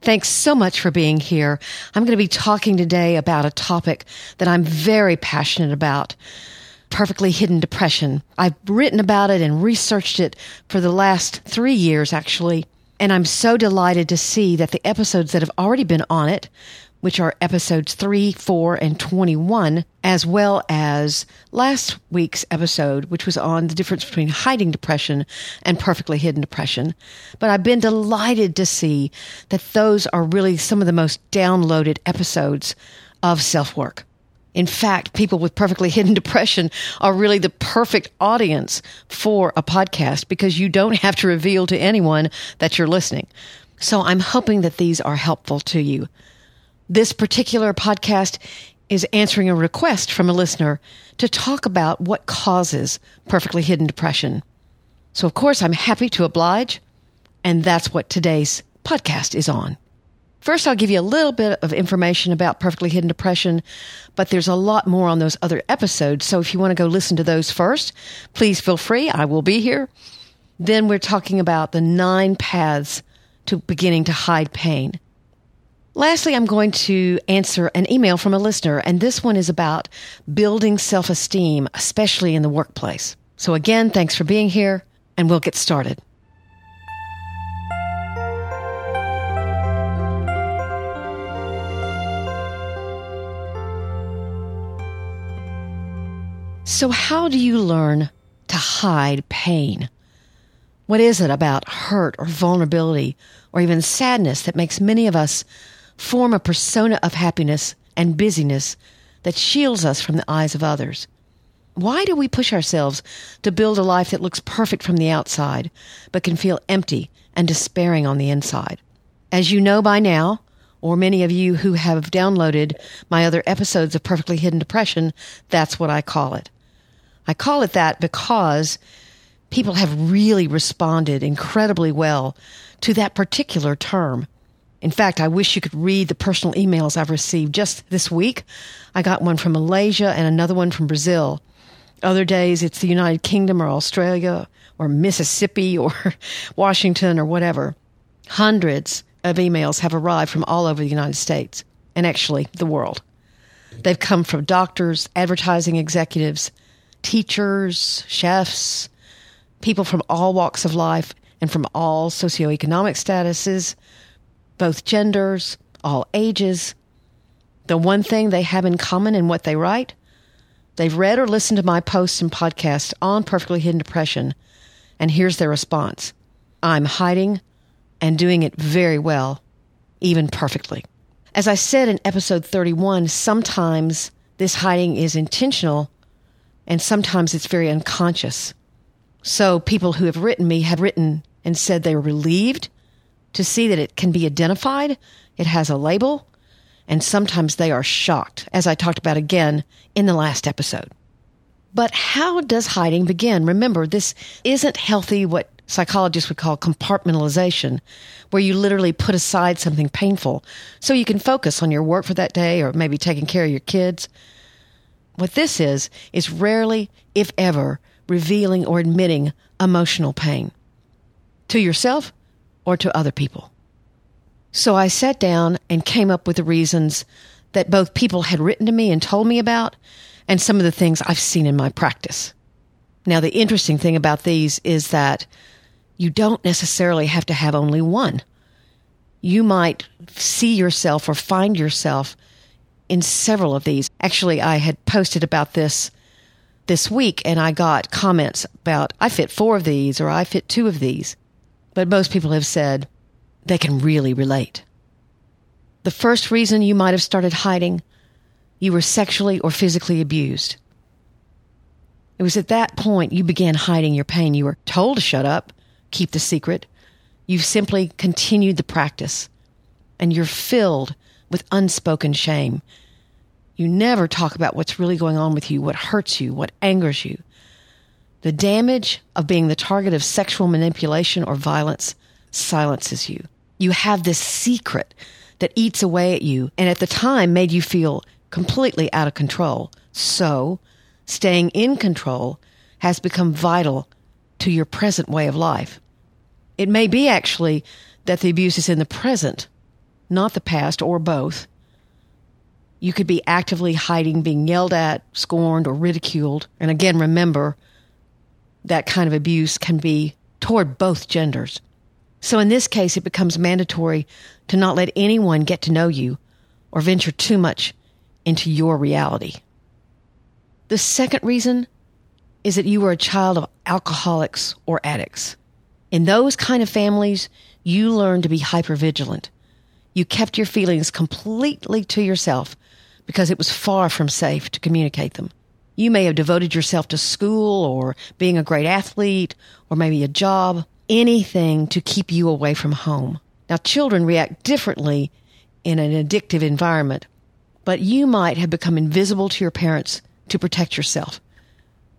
Thanks so much for being here. I'm going to be talking today about a topic that I'm very passionate about perfectly hidden depression. I've written about it and researched it for the last three years, actually. And I'm so delighted to see that the episodes that have already been on it which are episodes 3, 4, and 21, as well as last week's episode, which was on the difference between hiding depression and perfectly hidden depression. But I've been delighted to see that those are really some of the most downloaded episodes of self work. In fact, people with perfectly hidden depression are really the perfect audience for a podcast because you don't have to reveal to anyone that you're listening. So I'm hoping that these are helpful to you. This particular podcast is answering a request from a listener to talk about what causes perfectly hidden depression. So, of course, I'm happy to oblige, and that's what today's podcast is on. First, I'll give you a little bit of information about perfectly hidden depression, but there's a lot more on those other episodes. So, if you want to go listen to those first, please feel free. I will be here. Then, we're talking about the nine paths to beginning to hide pain. Lastly, I'm going to answer an email from a listener, and this one is about building self esteem, especially in the workplace. So, again, thanks for being here, and we'll get started. So, how do you learn to hide pain? What is it about hurt or vulnerability or even sadness that makes many of us form a persona of happiness and busyness that shields us from the eyes of others. Why do we push ourselves to build a life that looks perfect from the outside, but can feel empty and despairing on the inside? As you know by now, or many of you who have downloaded my other episodes of Perfectly Hidden Depression, that's what I call it. I call it that because people have really responded incredibly well to that particular term. In fact, I wish you could read the personal emails I've received just this week. I got one from Malaysia and another one from Brazil. Other days, it's the United Kingdom or Australia or Mississippi or Washington or whatever. Hundreds of emails have arrived from all over the United States and actually the world. They've come from doctors, advertising executives, teachers, chefs, people from all walks of life and from all socioeconomic statuses both genders, all ages. The one thing they have in common in what they write, they've read or listened to my posts and podcasts on perfectly hidden depression, and here's their response I'm hiding and doing it very well, even perfectly. As I said in episode 31, sometimes this hiding is intentional and sometimes it's very unconscious. So people who have written me have written and said they were relieved to see that it can be identified, it has a label, and sometimes they are shocked, as I talked about again in the last episode. But how does hiding begin? Remember, this isn't healthy, what psychologists would call compartmentalization, where you literally put aside something painful so you can focus on your work for that day or maybe taking care of your kids. What this is, is rarely, if ever, revealing or admitting emotional pain to yourself or to other people. So I sat down and came up with the reasons that both people had written to me and told me about, and some of the things I've seen in my practice. Now, the interesting thing about these is that you don't necessarily have to have only one. You might see yourself or find yourself in several of these. Actually, I had posted about this this week and I got comments about, I fit four of these or I fit two of these but most people have said they can really relate. The first reason you might have started hiding, you were sexually or physically abused. It was at that point you began hiding your pain. You were told to shut up, keep the secret. You've simply continued the practice, and you're filled with unspoken shame. You never talk about what's really going on with you, what hurts you, what angers you. The damage of being the target of sexual manipulation or violence silences you. You have this secret that eats away at you and at the time made you feel completely out of control. So, staying in control has become vital to your present way of life. It may be actually that the abuse is in the present, not the past or both. You could be actively hiding being yelled at, scorned, or ridiculed. And again, remember that kind of abuse can be toward both genders. So in this case, it becomes mandatory to not let anyone get to know you or venture too much into your reality. The second reason is that you were a child of alcoholics or addicts. In those kind of families, you learn to be hypervigilant. You kept your feelings completely to yourself because it was far from safe to communicate them. You may have devoted yourself to school or being a great athlete or maybe a job, anything to keep you away from home. Now, children react differently in an addictive environment, but you might have become invisible to your parents to protect yourself.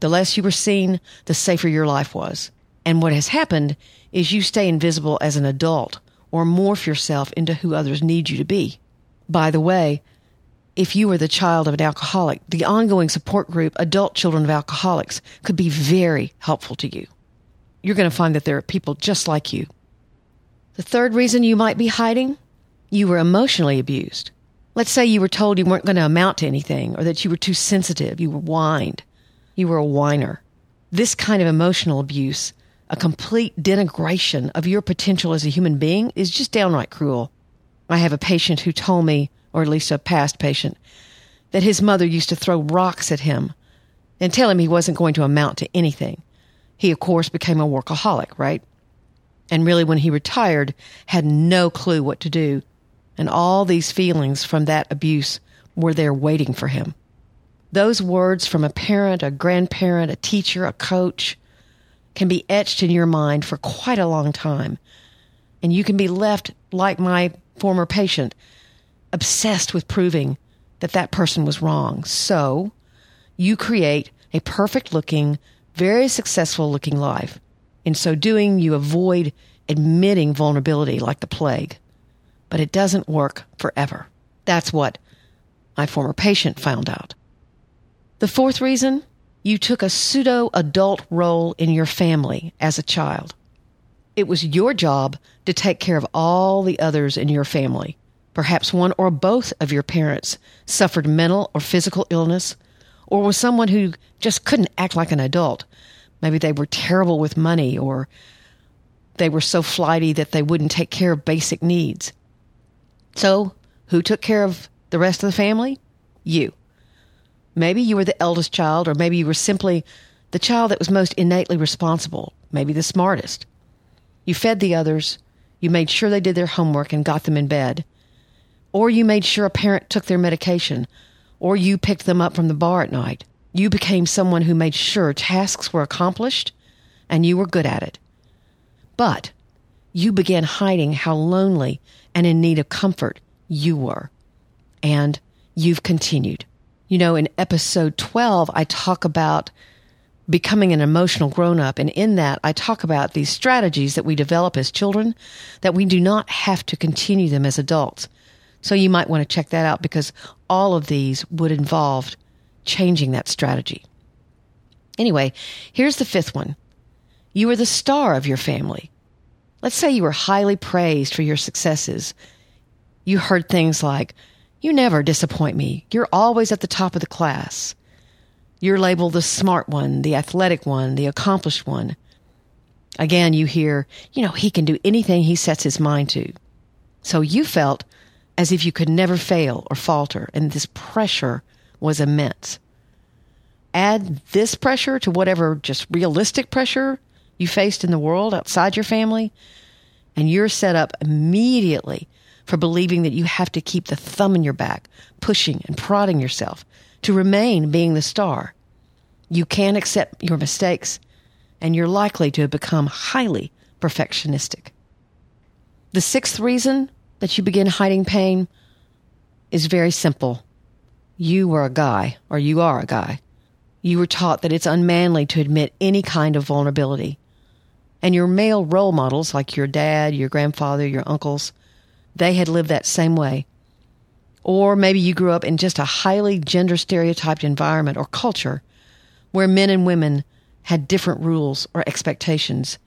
The less you were seen, the safer your life was. And what has happened is you stay invisible as an adult or morph yourself into who others need you to be. By the way, if you are the child of an alcoholic, the ongoing support group, Adult Children of Alcoholics, could be very helpful to you. You're going to find that there are people just like you. The third reason you might be hiding, you were emotionally abused. Let's say you were told you weren't going to amount to anything or that you were too sensitive, you were whined, you were a whiner. This kind of emotional abuse, a complete denigration of your potential as a human being, is just downright cruel. I have a patient who told me or at least a past patient, that his mother used to throw rocks at him and tell him he wasn't going to amount to anything. He, of course, became a workaholic, right? And really, when he retired, had no clue what to do. And all these feelings from that abuse were there waiting for him. Those words from a parent, a grandparent, a teacher, a coach can be etched in your mind for quite a long time. And you can be left like my former patient obsessed with proving that that person was wrong. So you create a perfect looking, very successful looking life. In so doing, you avoid admitting vulnerability like the plague. But it doesn't work forever. That's what my former patient found out. The fourth reason, you took a pseudo adult role in your family as a child. It was your job to take care of all the others in your family. Perhaps one or both of your parents suffered mental or physical illness, or was someone who just couldn't act like an adult. Maybe they were terrible with money, or they were so flighty that they wouldn't take care of basic needs. So, who took care of the rest of the family? You. Maybe you were the eldest child, or maybe you were simply the child that was most innately responsible, maybe the smartest. You fed the others, you made sure they did their homework and got them in bed or you made sure a parent took their medication, or you picked them up from the bar at night. You became someone who made sure tasks were accomplished and you were good at it. But you began hiding how lonely and in need of comfort you were. And you've continued. You know, in episode 12, I talk about becoming an emotional grown up. And in that, I talk about these strategies that we develop as children that we do not have to continue them as adults. So you might want to check that out because all of these would involve changing that strategy. Anyway, here's the fifth one. You are the star of your family. Let's say you were highly praised for your successes. You heard things like, you never disappoint me. You're always at the top of the class. You're labeled the smart one, the athletic one, the accomplished one. Again, you hear, you know, he can do anything he sets his mind to. So you felt as if you could never fail or falter, and this pressure was immense. Add this pressure to whatever just realistic pressure you faced in the world outside your family, and you're set up immediately for believing that you have to keep the thumb in your back, pushing and prodding yourself to remain being the star. You can't accept your mistakes, and you're likely to have become highly perfectionistic. The sixth reason that you begin hiding pain is very simple. you were a guy, or you are a guy, you were taught that it's unmanly to admit any kind of vulnerability. And your male role models, like your dad, your grandfather, your uncles, they had lived that same way. Or maybe you grew up in just a highly gender stereotyped environment or culture where men and women had different rules or expectations.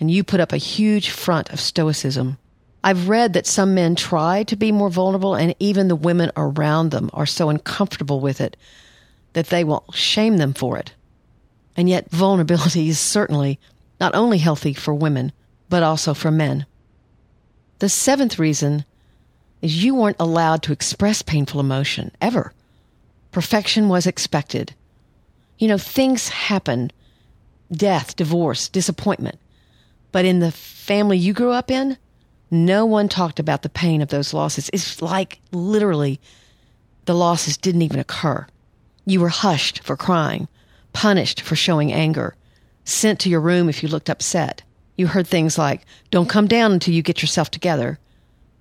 And you put up a huge front of stoicism. I've read that some men try to be more vulnerable, and even the women around them are so uncomfortable with it that they will shame them for it. And yet, vulnerability is certainly not only healthy for women, but also for men. The seventh reason is you weren't allowed to express painful emotion ever. Perfection was expected. You know, things happen death, divorce, disappointment. But in the family you grew up in, no one talked about the pain of those losses. It's like literally the losses didn't even occur. You were hushed for crying, punished for showing anger, sent to your room if you looked upset. You heard things like, don't come down until you get yourself together,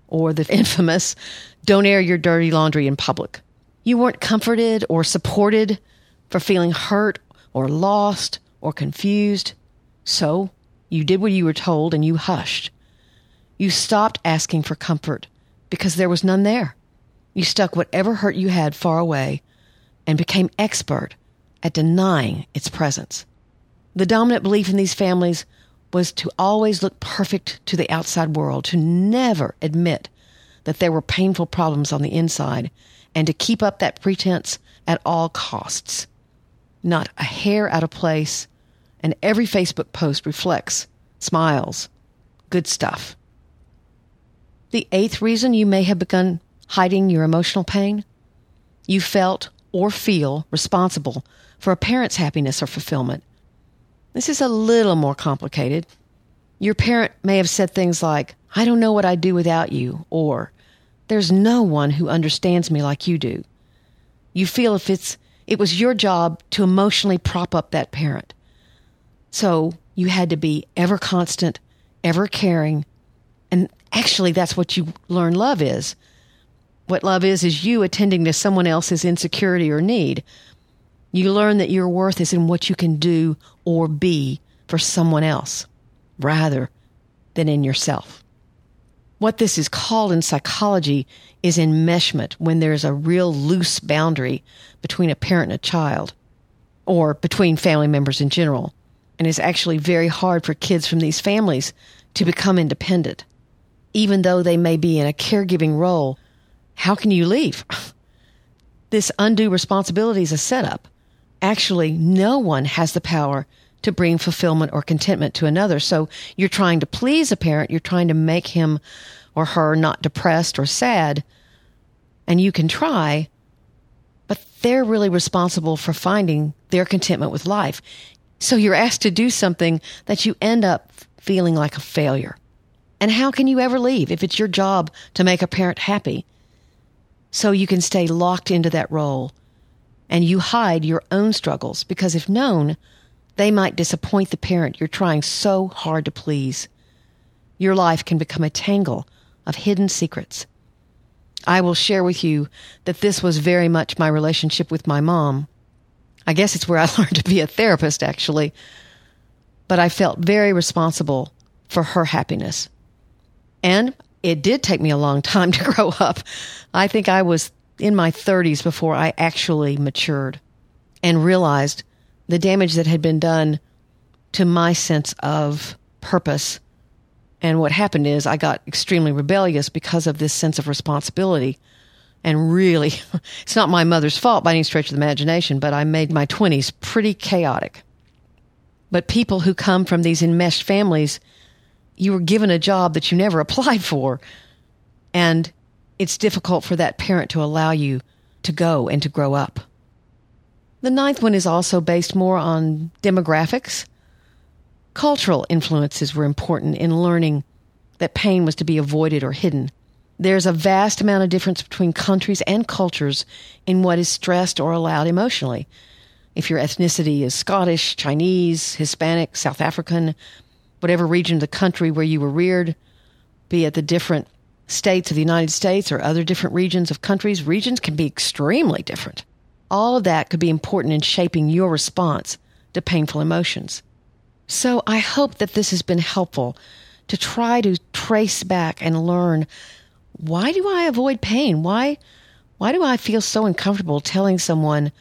or the infamous, don't air your dirty laundry in public. You weren't comforted or supported for feeling hurt or lost or confused. So you did what you were told and you hushed. You stopped asking for comfort because there was none there. You stuck whatever hurt you had far away and became expert at denying its presence. The dominant belief in these families was to always look perfect to the outside world, to never admit that there were painful problems on the inside, and to keep up that pretense at all costs. Not a hair out of place, and every Facebook post reflects smiles, good stuff. The eighth reason you may have begun hiding your emotional pain you felt or feel responsible for a parent's happiness or fulfillment. This is a little more complicated. Your parent may have said things like, I don't know what I'd do without you, or there's no one who understands me like you do. You feel if it's it was your job to emotionally prop up that parent. So you had to be ever constant, ever caring. Actually that's what you learn love is. What love is, is you attending to someone else's insecurity or need. You learn that your worth is in what you can do or be for someone else rather than in yourself. What this is called in psychology is enmeshment when there's a real loose boundary between a parent and a child or between family members in general. And it's actually very hard for kids from these families to become independent. Even though they may be in a caregiving role, how can you leave? This undue responsibility is a setup. Actually, no one has the power to bring fulfillment or contentment to another. So you're trying to please a parent, you're trying to make him or her not depressed or sad, and you can try, but they're really responsible for finding their contentment with life. So you're asked to do something that you end up feeling like a failure. And how can you ever leave if it's your job to make a parent happy? so you can stay locked into that role and you hide your own struggles because if known, they might disappoint the parent you're trying so hard to please. Your life can become a tangle of hidden secrets. I will share with you that this was very much my relationship with my mom. I guess it's where I learned to be a therapist, actually. But I felt very responsible for her happiness. And it did take me a long time to grow up. I think I was in my 30s before I actually matured and realized the damage that had been done to my sense of purpose. And what happened is I got extremely rebellious because of this sense of responsibility. And really, it's not my mother's fault by any stretch of the imagination, but I made my 20s pretty chaotic. But people who come from these enmeshed families you were given a job that you never applied for. And it's difficult for that parent to allow you to go and to grow up. The ninth one is also based more on demographics. Cultural influences were important in learning that pain was to be avoided or hidden. There's a vast amount of difference between countries and cultures in what is stressed or allowed emotionally. If your ethnicity is Scottish, Chinese, Hispanic, South African, whatever region of the country where you were reared, be it the different states of the United States or other different regions of countries, regions can be extremely different. All of that could be important in shaping your response to painful emotions. So I hope that this has been helpful to try to trace back and learn why do I avoid pain? Why why do I feel so uncomfortable telling someone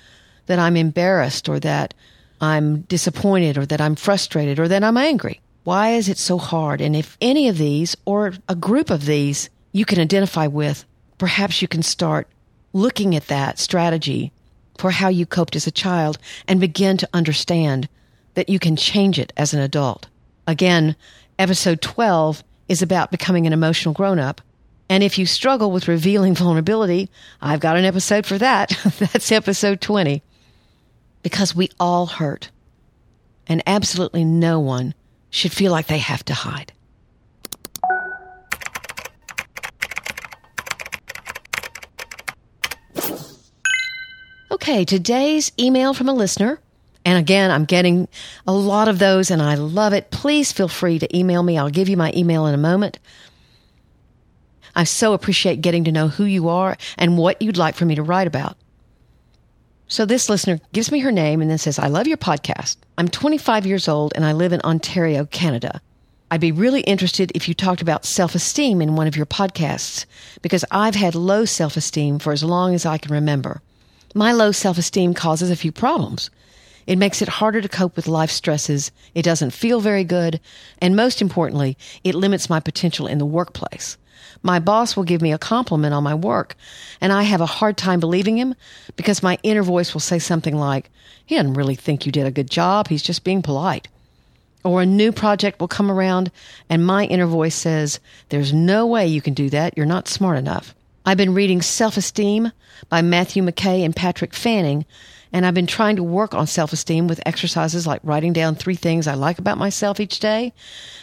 that I'm embarrassed or that I'm disappointed or that I'm frustrated or that I'm angry? Why is it so hard? And if any of these or a group of these you can identify with, perhaps you can start looking at that strategy for how you coped as a child and begin to understand that you can change it as an adult. Again, episode 12 is about becoming an emotional grown up. And if you struggle with revealing vulnerability, I've got an episode for that. That's episode 20. Because we all hurt. And absolutely no one should feel like they have to hide. Okay, today's email from a listener. And again, I'm getting a lot of those and I love it. Please feel free to email me. I'll give you my email in a moment. I so appreciate getting to know who you are and what you'd like for me to write about. So this listener gives me her name and then says, I love your podcast. I'm 25 years old and I live in Ontario, Canada. I'd be really interested if you talked about self esteem in one of your podcasts because I've had low self esteem for as long as I can remember. My low self esteem causes a few problems. It makes it harder to cope with life stresses. It doesn't feel very good. And most importantly, it limits my potential in the workplace. My boss will give me a compliment on my work, and I have a hard time believing him because my inner voice will say something like, he doesn't really think you did a good job. He's just being polite. Or a new project will come around, and my inner voice says, there's no way you can do that. You're not smart enough. I've been reading Self Esteem by Matthew McKay and Patrick Fanning, and I've been trying to work on self esteem with exercises like writing down three things I like about myself each day,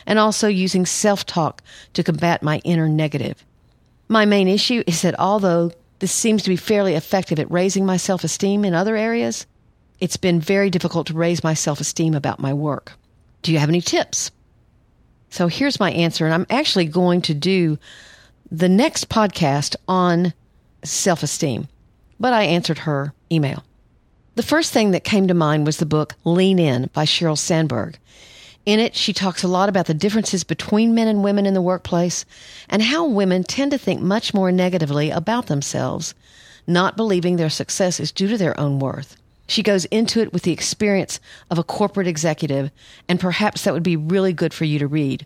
and also using self talk to combat my inner negative. My main issue is that although this seems to be fairly effective at raising my self esteem in other areas, it's been very difficult to raise my self esteem about my work. Do you have any tips? So here's my answer, and I'm actually going to do the next podcast on self esteem, but I answered her email. The first thing that came to mind was the book Lean In by Sheryl Sandberg. In it, she talks a lot about the differences between men and women in the workplace and how women tend to think much more negatively about themselves, not believing their success is due to their own worth. She goes into it with the experience of a corporate executive, and perhaps that would be really good for you to read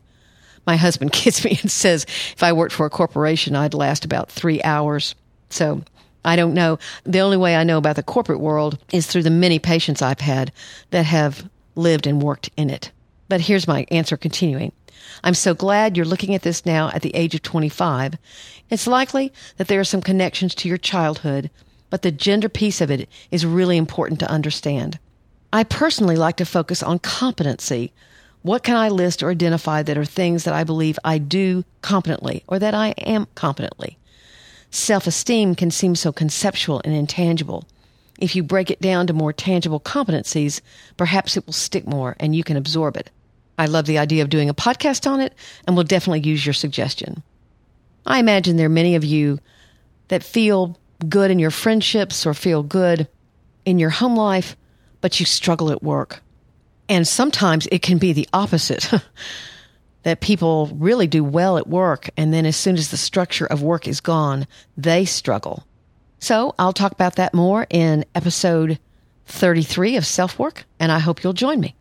my husband kids me and says if I worked for a corporation, I'd last about three hours. So I don't know. The only way I know about the corporate world is through the many patients I've had that have lived and worked in it. But here's my answer continuing. I'm so glad you're looking at this now at the age of 25. It's likely that there are some connections to your childhood, but the gender piece of it is really important to understand. I personally like to focus on competency what can I list or identify that are things that I believe I do competently or that I am competently? Self esteem can seem so conceptual and intangible. If you break it down to more tangible competencies, perhaps it will stick more and you can absorb it. I love the idea of doing a podcast on it and will definitely use your suggestion. I imagine there are many of you that feel good in your friendships or feel good in your home life, but you struggle at work. And sometimes it can be the opposite. that people really do well at work, and then as soon as the structure of work is gone, they struggle. So I'll talk about that more in episode 33 of Self Work, and I hope you'll join me.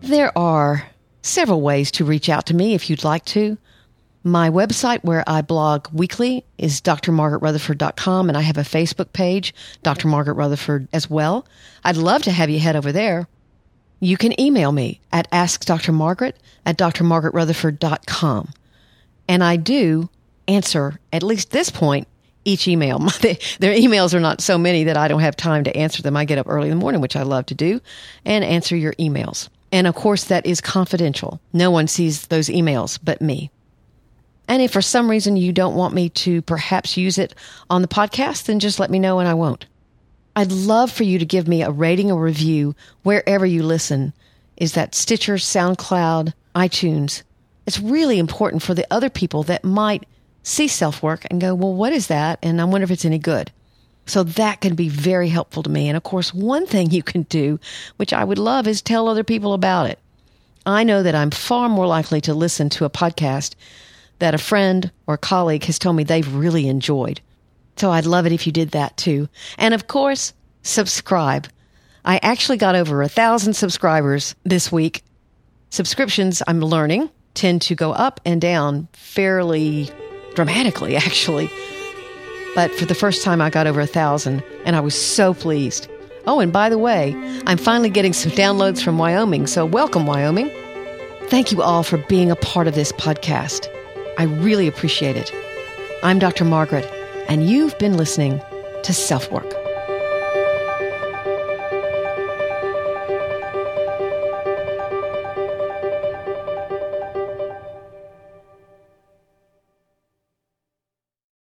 There are several ways to reach out to me if you'd like to. My website where I blog weekly is drmargaretrutherford.com and I have a Facebook page, Dr. Margaret Rutherford as well. I'd love to have you head over there. You can email me at askdrmargaret at drmargaretrutherford.com. And I do answer, at least this point, each email. Their emails are not so many that I don't have time to answer them. I get up early in the morning, which I love to do, and answer your emails. And of course, that is confidential. No one sees those emails but me. And if for some reason you don't want me to perhaps use it on the podcast, then just let me know and I won't. I'd love for you to give me a rating or review wherever you listen. Is that Stitcher, SoundCloud, iTunes? It's really important for the other people that might see self work and go, well, what is that? And I wonder if it's any good. So that can be very helpful to me. And of course, one thing you can do, which I would love, is tell other people about it. I know that I'm far more likely to listen to a podcast that a friend or colleague has told me they've really enjoyed. So I'd love it if you did that too. And of course, subscribe. I actually got over a thousand subscribers this week. Subscriptions, I'm learning, tend to go up and down fairly dramatically, actually. But for the first time, I got over a thousand, and I was so pleased. Oh, and by the way, I'm finally getting some downloads from Wyoming, so welcome, Wyoming. Thank you all for being a part of this podcast. I really appreciate it. I'm Dr. Margaret, and you've been listening to Self Work.